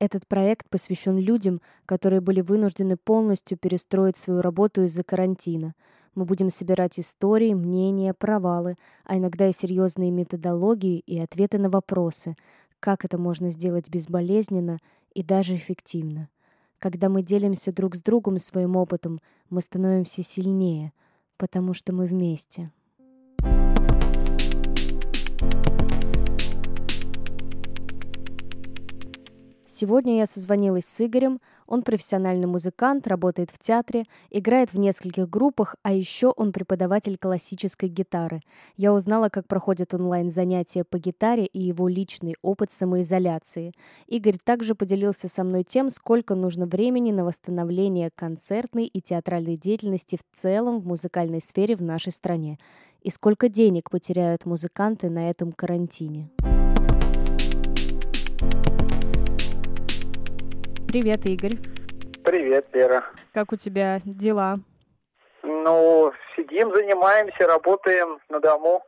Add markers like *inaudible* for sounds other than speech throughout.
Этот проект посвящен людям, которые были вынуждены полностью перестроить свою работу из-за карантина. Мы будем собирать истории, мнения, провалы, а иногда и серьезные методологии и ответы на вопросы, как это можно сделать безболезненно и даже эффективно. Когда мы делимся друг с другом своим опытом, мы становимся сильнее, потому что мы вместе. Сегодня я созвонилась с Игорем. Он профессиональный музыкант, работает в театре, играет в нескольких группах, а еще он преподаватель классической гитары. Я узнала, как проходят онлайн-занятия по гитаре и его личный опыт самоизоляции. Игорь также поделился со мной тем, сколько нужно времени на восстановление концертной и театральной деятельности в целом в музыкальной сфере в нашей стране и сколько денег потеряют музыканты на этом карантине. Привет, Игорь. Привет, Вера. Как у тебя дела? Ну, сидим, занимаемся, работаем на дому.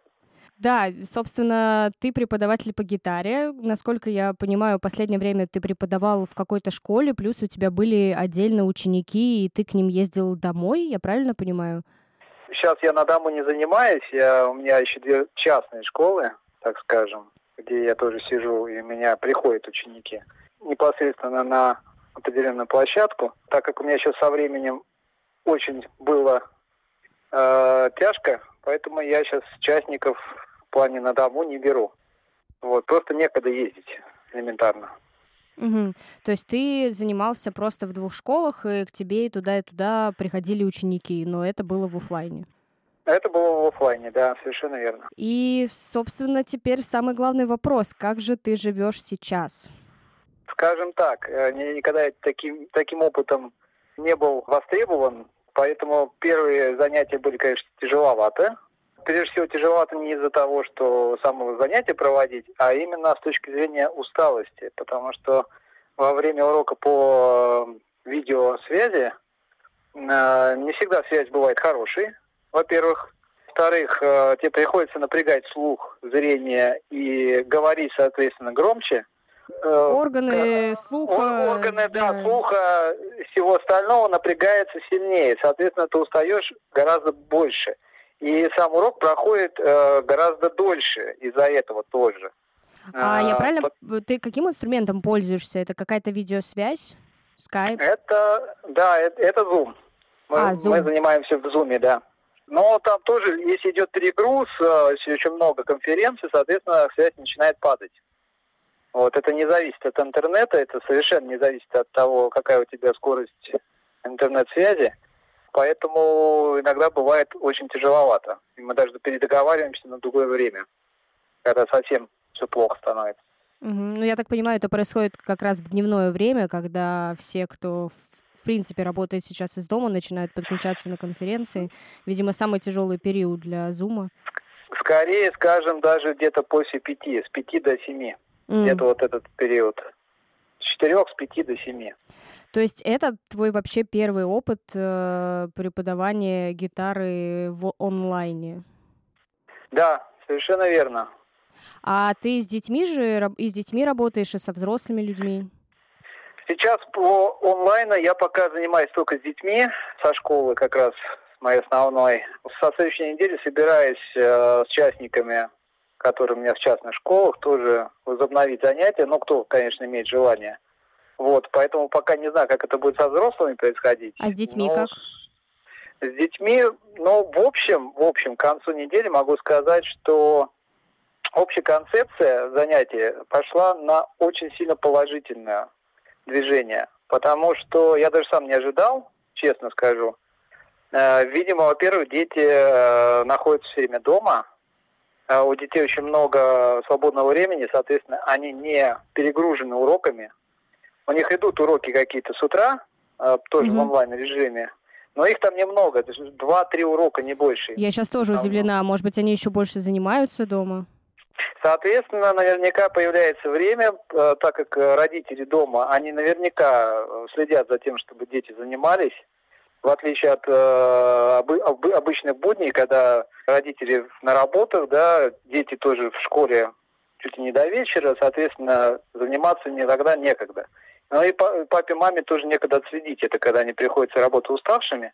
Да, собственно, ты преподаватель по гитаре. Насколько я понимаю, в последнее время ты преподавал в какой-то школе, плюс у тебя были отдельно ученики, и ты к ним ездил домой, я правильно понимаю? Сейчас я на дому не занимаюсь, я, у меня еще две частные школы, так скажем, где я тоже сижу, и у меня приходят ученики непосредственно на определенную площадку. Так как у меня сейчас со временем очень было э, тяжко, поэтому я сейчас частников в плане на дому не беру. Вот, просто некогда ездить элементарно. Угу. То есть ты занимался просто в двух школах, и к тебе и туда, и туда приходили ученики, но это было в офлайне. Это было в офлайне, да, совершенно верно. И, собственно, теперь самый главный вопрос. Как же ты живешь сейчас? Скажем так, э, никогда таким, таким опытом не был востребован, поэтому первые занятия были, конечно, тяжеловаты. Прежде всего, тяжеловато не из-за того, что самого занятия проводить, а именно с точки зрения усталости, потому что во время урока по э, видеосвязи э, не всегда связь бывает хорошей, во-первых. Во-вторых, тебе приходится напрягать слух, зрение и говорить, соответственно, громче – органы слуха. Органы, да, да, слуха, всего остального напрягается сильнее. Соответственно, ты устаешь гораздо больше. И сам урок проходит э, гораздо дольше из-за этого тоже. А, а я правильно... Под... Ты каким инструментом пользуешься? Это какая-то видеосвязь? Skype? Это, да, это, это Zoom. Мы, а, Zoom. мы занимаемся в Zoom, да. Но там тоже, если идет перегруз, э, если очень много конференций, соответственно, связь начинает падать. Вот это не зависит от интернета, это совершенно не зависит от того, какая у тебя скорость интернет-связи. Поэтому иногда бывает очень тяжеловато. И мы даже передоговариваемся на другое время, когда совсем все плохо становится. Угу. Ну, я так понимаю, это происходит как раз в дневное время, когда все, кто в принципе работает сейчас из дома, начинают подключаться на конференции. Видимо, самый тяжелый период для Зума. Скорее, скажем, даже где-то после пяти, с пяти до семи mm. где-то вот этот период. С четырех, с пяти до семи. То есть это твой вообще первый опыт э, преподавания гитары в онлайне? Да, совершенно верно. А ты с детьми же, и с детьми работаешь, и со взрослыми людьми? Сейчас по онлайну я пока занимаюсь только с детьми со школы как раз моей основной. Со следующей недели собираюсь э, с участниками который у меня в частных школах, тоже возобновить занятия, ну, кто, конечно, имеет желание. Вот, поэтому пока не знаю, как это будет со взрослыми происходить. А с детьми как? С, с детьми, ну, в общем, в общем, к концу недели могу сказать, что общая концепция занятий пошла на очень сильно положительное движение. Потому что я даже сам не ожидал, честно скажу. Э, видимо, во-первых, дети э, находятся все время дома, у детей очень много свободного времени, соответственно, они не перегружены уроками. У них идут уроки какие-то с утра, а, тоже mm-hmm. в онлайн-режиме, но их там немного, два-три урока, не больше. Я сейчас тоже там, удивлена, может быть, они еще больше занимаются дома? Соответственно, наверняка появляется время, а, так как родители дома, они наверняка следят за тем, чтобы дети занимались, в отличие от э, обычных будней, когда родители на работах, да, дети тоже в школе чуть ли не до вечера, соответственно, заниматься иногда некогда. Ну и папе, маме тоже некогда отследить это, когда они приходят с работы уставшими.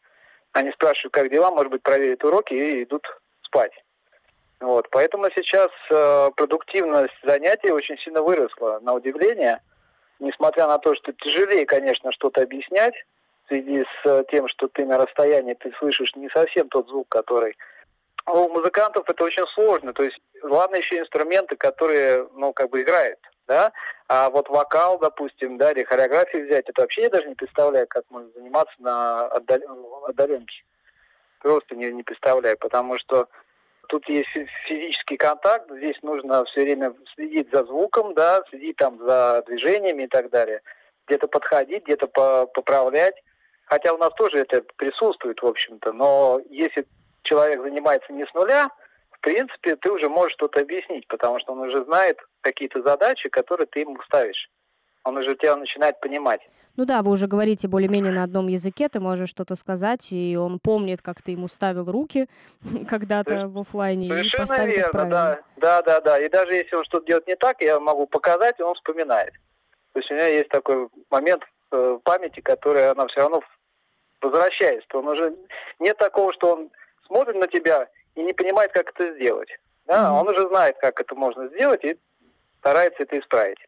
Они спрашивают, как дела, может быть, проверят уроки и идут спать. Вот, поэтому сейчас э, продуктивность занятий очень сильно выросла, на удивление. Несмотря на то, что тяжелее, конечно, что-то объяснять, связи с тем, что ты на расстоянии, ты слышишь не совсем тот звук, который... У музыкантов это очень сложно, то есть главное еще инструменты, которые, ну, как бы играют, да, а вот вокал, допустим, да, или хореографию взять, это вообще я даже не представляю, как можно заниматься на отдаленке. Просто не, не представляю, потому что тут есть физический контакт, здесь нужно все время следить за звуком, да, следить там за движениями и так далее. Где-то подходить, где-то по поправлять. Хотя у нас тоже это присутствует, в общем-то, но если человек занимается не с нуля, в принципе, ты уже можешь что-то объяснить, потому что он уже знает какие-то задачи, которые ты ему ставишь. Он уже тебя начинает понимать. Ну да, вы уже говорите более-менее на одном языке, ты можешь что-то сказать, и он помнит, как ты ему ставил руки *laughs* когда-то в офлайне Совершенно и верно, да. Да, да, да. И даже если он что-то делает не так, я могу показать, и он вспоминает. То есть у меня есть такой момент в памяти, который она все равно возвращается. Он уже нет такого, что он смотрит на тебя и не понимает, как это сделать. Да? Он уже знает, как это можно сделать, и старается это исправить.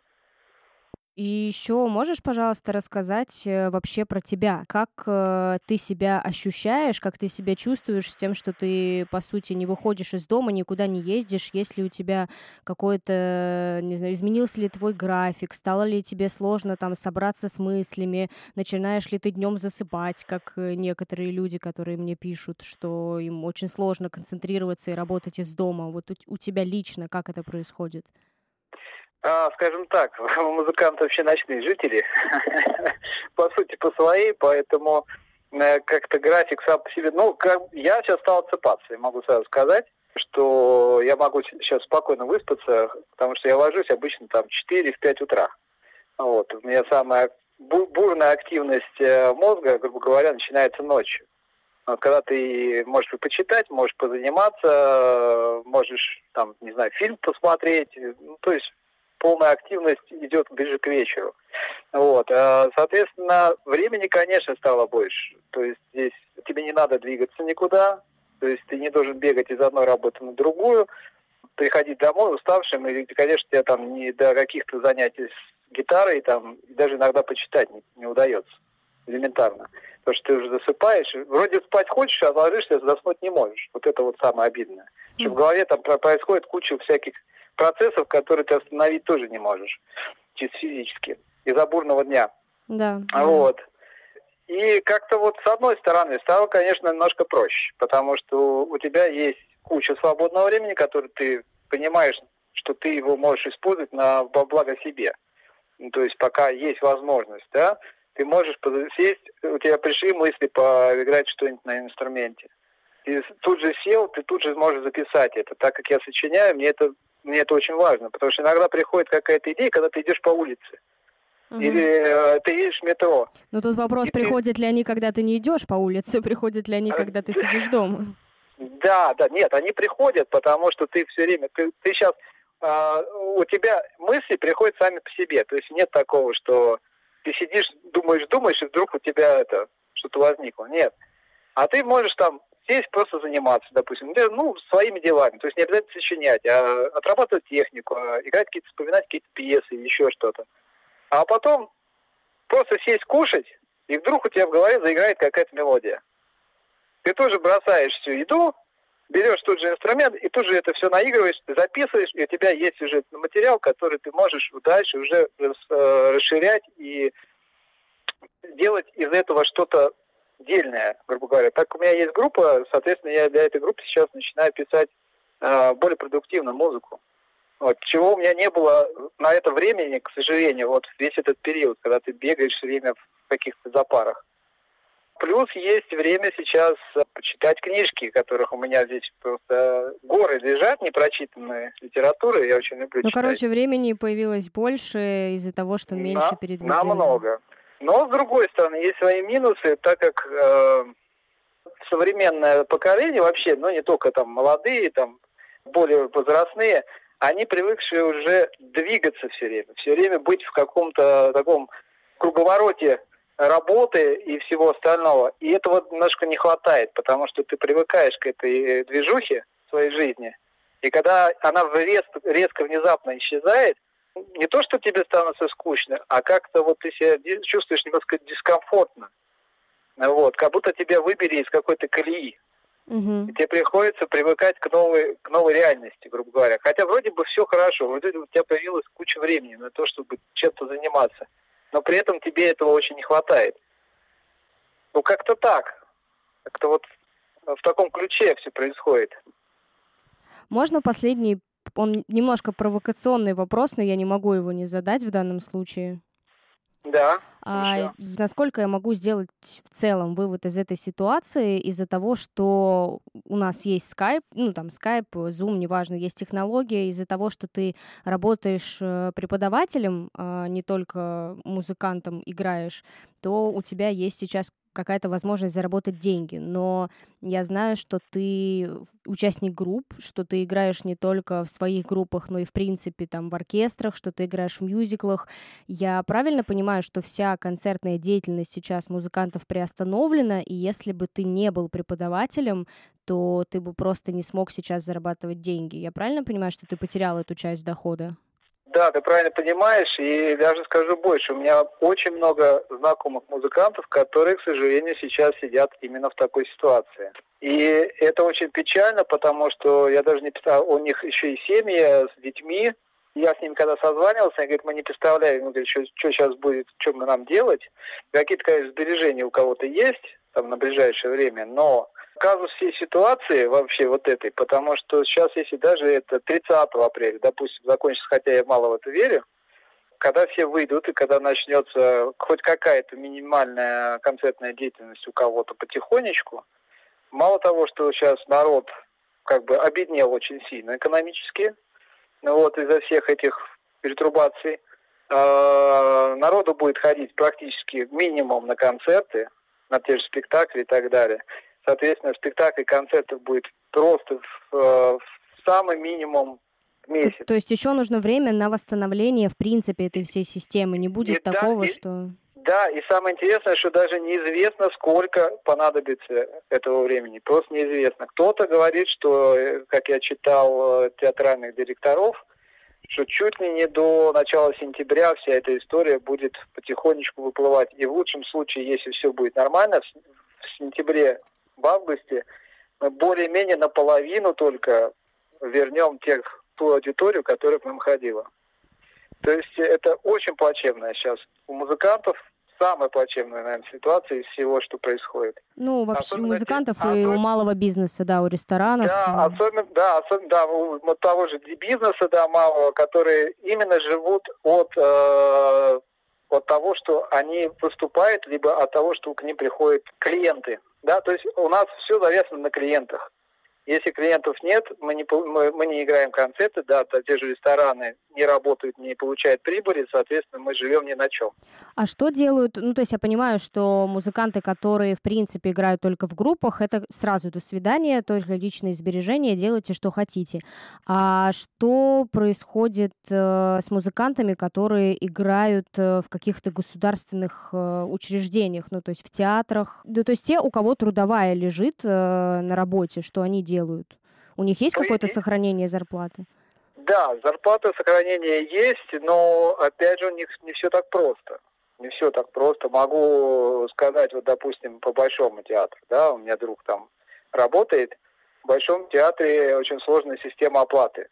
И еще можешь, пожалуйста, рассказать э, вообще про тебя? Как э, ты себя ощущаешь, как ты себя чувствуешь с тем, что ты, по сути, не выходишь из дома, никуда не ездишь? Есть ли у тебя какой-то, не знаю, изменился ли твой график? Стало ли тебе сложно там собраться с мыслями? Начинаешь ли ты днем засыпать, как э, некоторые люди, которые мне пишут, что им очень сложно концентрироваться и работать из дома? Вот у, у тебя лично как это происходит? А, скажем так, *laughs* музыканты вообще ночные жители, *laughs* по сути, по своей, поэтому э, как-то график сам по себе... Ну, я сейчас стал отсыпаться, я могу сразу сказать, что я могу сейчас спокойно выспаться, потому что я ложусь обычно там 4-5 утра. Вот. У меня самая бурная активность э, мозга, грубо говоря, начинается ночью. Вот, когда ты можешь почитать, можешь позаниматься, можешь, там, не знаю, фильм посмотреть, ну, то есть полная активность идет ближе к вечеру. Вот. А, соответственно, времени, конечно, стало больше. То есть здесь тебе не надо двигаться никуда, то есть ты не должен бегать из одной работы на другую, приходить домой уставшим, и, конечно, тебе там не до каких-то занятий с гитарой, там, даже иногда почитать не, не удается. Элементарно. Потому что ты уже засыпаешь, вроде спать хочешь, а ложишься, заснуть не можешь. Вот это вот самое обидное. Что в голове там происходит куча всяких процессов, которые ты остановить тоже не можешь, чисто физически, из-за бурного дня. Да. Вот. И как-то вот с одной стороны стало, конечно, немножко проще, потому что у тебя есть куча свободного времени, которое ты понимаешь, что ты его можешь использовать на благо себе. Ну, то есть пока есть возможность, да, ты можешь сесть, у тебя пришли мысли поиграть что-нибудь на инструменте. И тут же сел, ты тут же можешь записать это. Так как я сочиняю, мне это мне это очень важно, потому что иногда приходит какая-то идея, когда ты идешь по улице. Угу. Или э, ты едешь в метро. Ну тут вопрос, и приходят ты... ли они, когда ты не идешь по улице, *laughs* приходят ли они, когда ты сидишь дома? Да, да, нет, они приходят, потому что ты все время, ты, ты сейчас, э, у тебя мысли приходят сами по себе, то есть нет такого, что ты сидишь, думаешь, думаешь, и вдруг у тебя это что-то возникло. Нет. А ты можешь там Здесь просто заниматься, допустим, ну, своими делами. То есть не обязательно сочинять, а отрабатывать технику, а играть какие-то, вспоминать какие-то пьесы еще что-то. А потом просто сесть кушать, и вдруг у тебя в голове заиграет какая-то мелодия. Ты тоже бросаешь всю еду, берешь тот же инструмент и тут же это все наигрываешь, записываешь, и у тебя есть сюжетный материал, который ты можешь дальше уже э, расширять и делать из этого что-то дельная, грубо говоря. Так у меня есть группа, соответственно, я для этой группы сейчас начинаю писать э, более продуктивную музыку. Вот, чего у меня не было на это времени, к сожалению, вот весь этот период, когда ты бегаешь время в каких-то запарах. Плюс есть время сейчас почитать книжки, которых у меня здесь просто горы лежат, непрочитанные литературы, я очень люблю Ну, читать. короче, времени появилось больше из-за того, что меньше На, передвижения. Намного. Но, с другой стороны, есть свои минусы, так как э, современное поколение вообще, ну не только там молодые, там более возрастные, они привыкшие уже двигаться все время, все время быть в каком-то таком круговороте работы и всего остального. И этого немножко не хватает, потому что ты привыкаешь к этой движухе в своей жизни. И когда она резко, резко внезапно исчезает, не то, что тебе становится скучно, а как-то вот ты себя чувствуешь немножко дискомфортно. Вот, как будто тебя выбери из какой-то колеи. Угу. И тебе приходится привыкать к новой, к новой реальности, грубо говоря. Хотя вроде бы все хорошо, вроде бы у тебя появилась куча времени на то, чтобы чем-то заниматься. Но при этом тебе этого очень не хватает. Ну, как-то так. Как-то вот в таком ключе все происходит. Можно последний, он немножко провокационный вопрос, но я не могу его не задать в данном случае. Да. А, насколько я могу сделать в целом вывод из этой ситуации из-за того, что у нас есть Skype, ну там Skype, Zoom, неважно, есть технология, из-за того, что ты работаешь э, преподавателем, а не только музыкантом играешь, то у тебя есть сейчас какая-то возможность заработать деньги, но я знаю, что ты участник групп, что ты играешь не только в своих группах, но и в принципе там в оркестрах, что ты играешь в мюзиклах. Я правильно понимаю, что вся концертная деятельность сейчас музыкантов приостановлена, и если бы ты не был преподавателем, то ты бы просто не смог сейчас зарабатывать деньги. Я правильно понимаю, что ты потерял эту часть дохода? Да, ты правильно понимаешь, и даже скажу больше, у меня очень много знакомых музыкантов, которые, к сожалению, сейчас сидят именно в такой ситуации. И это очень печально, потому что я даже не писал, у них еще и семьи с детьми. Я с ними когда созванивался, они говорят, мы не представляем, мы говорим, что, что сейчас будет, что мы нам делать. Какие-то, конечно, сбережения у кого-то есть там на ближайшее время, но казус всей ситуации вообще вот этой, потому что сейчас, если даже это 30 апреля, допустим, закончится, хотя я мало в это верю, когда все выйдут и когда начнется хоть какая-то минимальная концертная деятельность у кого-то потихонечку, мало того, что сейчас народ как бы обеднел очень сильно экономически, ну вот из-за всех этих перетрубаций, э, народу будет ходить практически минимум на концерты, на те же спектакли и так далее. Соответственно, спектакль концертов будет просто в, э, в самый минимум месяц. То есть еще нужно время на восстановление, в принципе, этой всей системы. Не будет и такого, да, что... Да, и самое интересное, что даже неизвестно, сколько понадобится этого времени. Просто неизвестно. Кто-то говорит, что, э, как я читал э, театральных директоров, что чуть ли не до начала сентября вся эта история будет потихонечку выплывать. И в лучшем случае, если все будет нормально, в сентябре в августе мы более-менее наполовину только вернем тех, ту аудиторию, которая к нам ходила. То есть это очень плачевная сейчас. У музыкантов самая плачевная, наверное, ситуация из всего, что происходит. Ну, вообще особенно у музыкантов те, и особенно, у малого бизнеса, да, у ресторанов. Да, особенно, да, особенно, да, у того же бизнеса, да, малого, которые именно живут от, э, от того, что они выступают, либо от того, что к ним приходят клиенты. Да, то есть у нас все завязано на клиентах. Если клиентов нет, мы не, мы, мы не играем концерты, да, те же рестораны не работают, не получают прибыли, соответственно, мы живем ни на чем. А что делают, ну, то есть я понимаю, что музыканты, которые, в принципе, играют только в группах, это сразу до свидания, только личные сбережения, делайте, что хотите. А что происходит э, с музыкантами, которые играют э, в каких-то государственных э, учреждениях, ну, то есть в театрах, ну, то есть те, у кого трудовая лежит э, на работе, что они делают? У них есть какое-то сохранение зарплаты? Да, зарплата сохранение есть, но опять же у них не все так просто. Не все так просто. Могу сказать, вот, допустим, по Большому театру, да, у меня друг там работает. В Большом театре очень сложная система оплаты.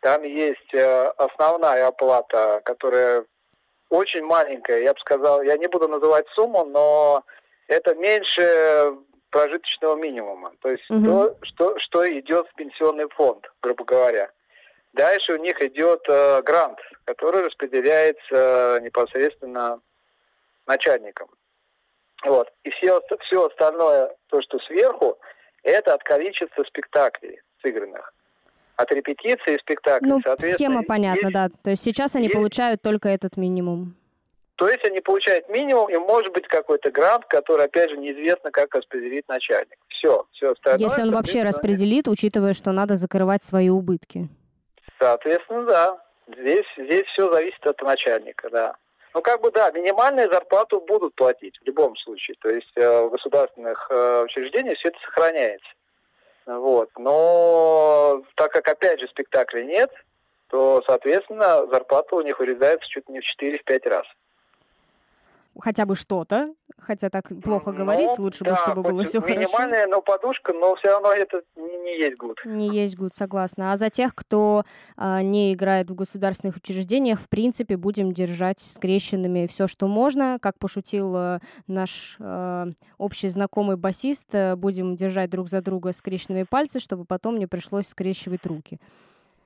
Там есть э, основная оплата, которая очень маленькая, я бы сказал, я не буду называть сумму, но это меньше прожиточного минимума. То есть угу. то, что, что идет в пенсионный фонд, грубо говоря. Дальше у них идет э, грант, который распределяется э, непосредственно начальником. Вот. И все, все остальное, то, что сверху, это от количества спектаклей сыгранных. От репетиции спектаклей, ну, схема понятна, есть, да. То есть сейчас они есть, получают только этот минимум. То есть они получают минимум, и может быть какой-то грант, который, опять же, неизвестно, как распределит начальник. Все, все остальное. Если он вообще распределит, учитывая, что надо закрывать свои убытки. Соответственно, да. Здесь, здесь все зависит от начальника, да. Ну, как бы, да, минимальную зарплату будут платить в любом случае. То есть э, в государственных э, учреждениях все это сохраняется. Вот. Но так как, опять же, спектакля нет, то, соответственно, зарплата у них вырезается чуть не в 4-5 раз хотя бы что-то, хотя так плохо ну, говорить, лучше да, бы, чтобы было все хорошо. Минимальная, но подушка, но все равно это не, не есть гуд. Не есть гуд, согласна. А за тех, кто а, не играет в государственных учреждениях, в принципе, будем держать скрещенными все, что можно. Как пошутил а, наш а, общий знакомый басист, а, будем держать друг за друга скрещенными пальцы, чтобы потом не пришлось скрещивать руки.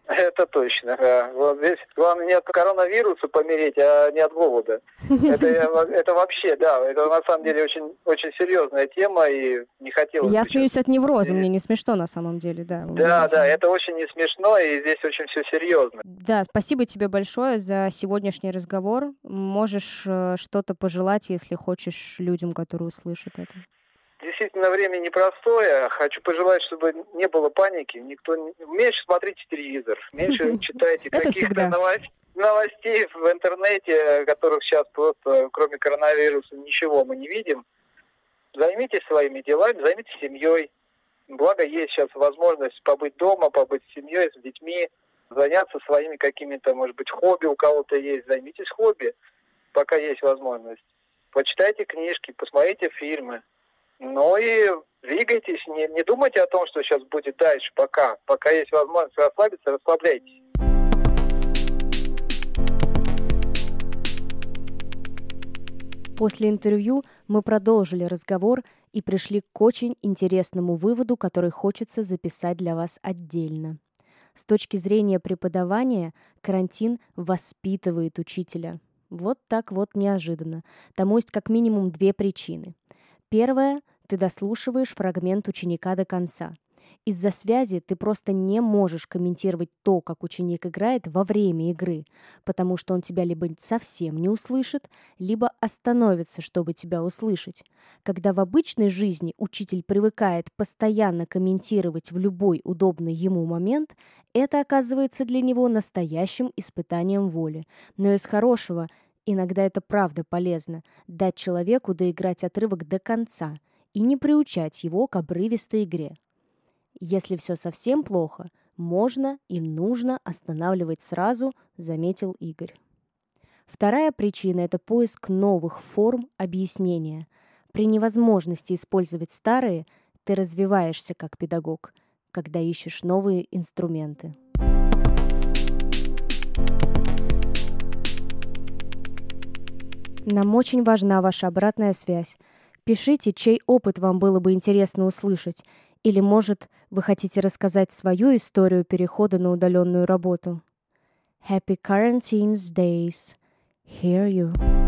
Это точно. Да. Вот здесь главное не от коронавируса помереть, а не от голода. *laughs* Это, это вообще, да, это на самом деле очень, очень серьезная тема, и не хотелось Я смеюсь от невроза, мне не смешно на самом деле, да. Да, да, это очень не смешно, и здесь очень все серьезно. Да, спасибо тебе большое за сегодняшний разговор. Можешь э, что-то пожелать, если хочешь людям, которые услышат это. Действительно, время непростое. Хочу пожелать, чтобы не было паники. Никто не... Меньше смотрите телевизор, меньше читайте каких-то новостей в интернете, которых сейчас просто, кроме коронавируса, ничего мы не видим. Займитесь своими делами, займитесь семьей. Благо, есть сейчас возможность побыть дома, побыть с семьей, с детьми, заняться своими какими-то, может быть, хобби у кого-то есть. Займитесь хобби, пока есть возможность. Почитайте книжки, посмотрите фильмы. Ну и двигайтесь, не, не думайте о том, что сейчас будет дальше, пока. Пока есть возможность расслабиться, расслабляйтесь. После интервью мы продолжили разговор и пришли к очень интересному выводу, который хочется записать для вас отдельно. С точки зрения преподавания, карантин воспитывает учителя. Вот так вот неожиданно. Тому есть как минимум две причины – Первое – ты дослушиваешь фрагмент ученика до конца. Из-за связи ты просто не можешь комментировать то, как ученик играет во время игры, потому что он тебя либо совсем не услышит, либо остановится, чтобы тебя услышать. Когда в обычной жизни учитель привыкает постоянно комментировать в любой удобный ему момент, это оказывается для него настоящим испытанием воли. Но из хорошего – Иногда это правда полезно – дать человеку доиграть отрывок до конца и не приучать его к обрывистой игре. Если все совсем плохо, можно и нужно останавливать сразу, заметил Игорь. Вторая причина – это поиск новых форм объяснения. При невозможности использовать старые ты развиваешься как педагог, когда ищешь новые инструменты. Нам очень важна ваша обратная связь. Пишите, чей опыт вам было бы интересно услышать. Или, может, вы хотите рассказать свою историю перехода на удаленную работу. Happy Quarantines Days. Hear you.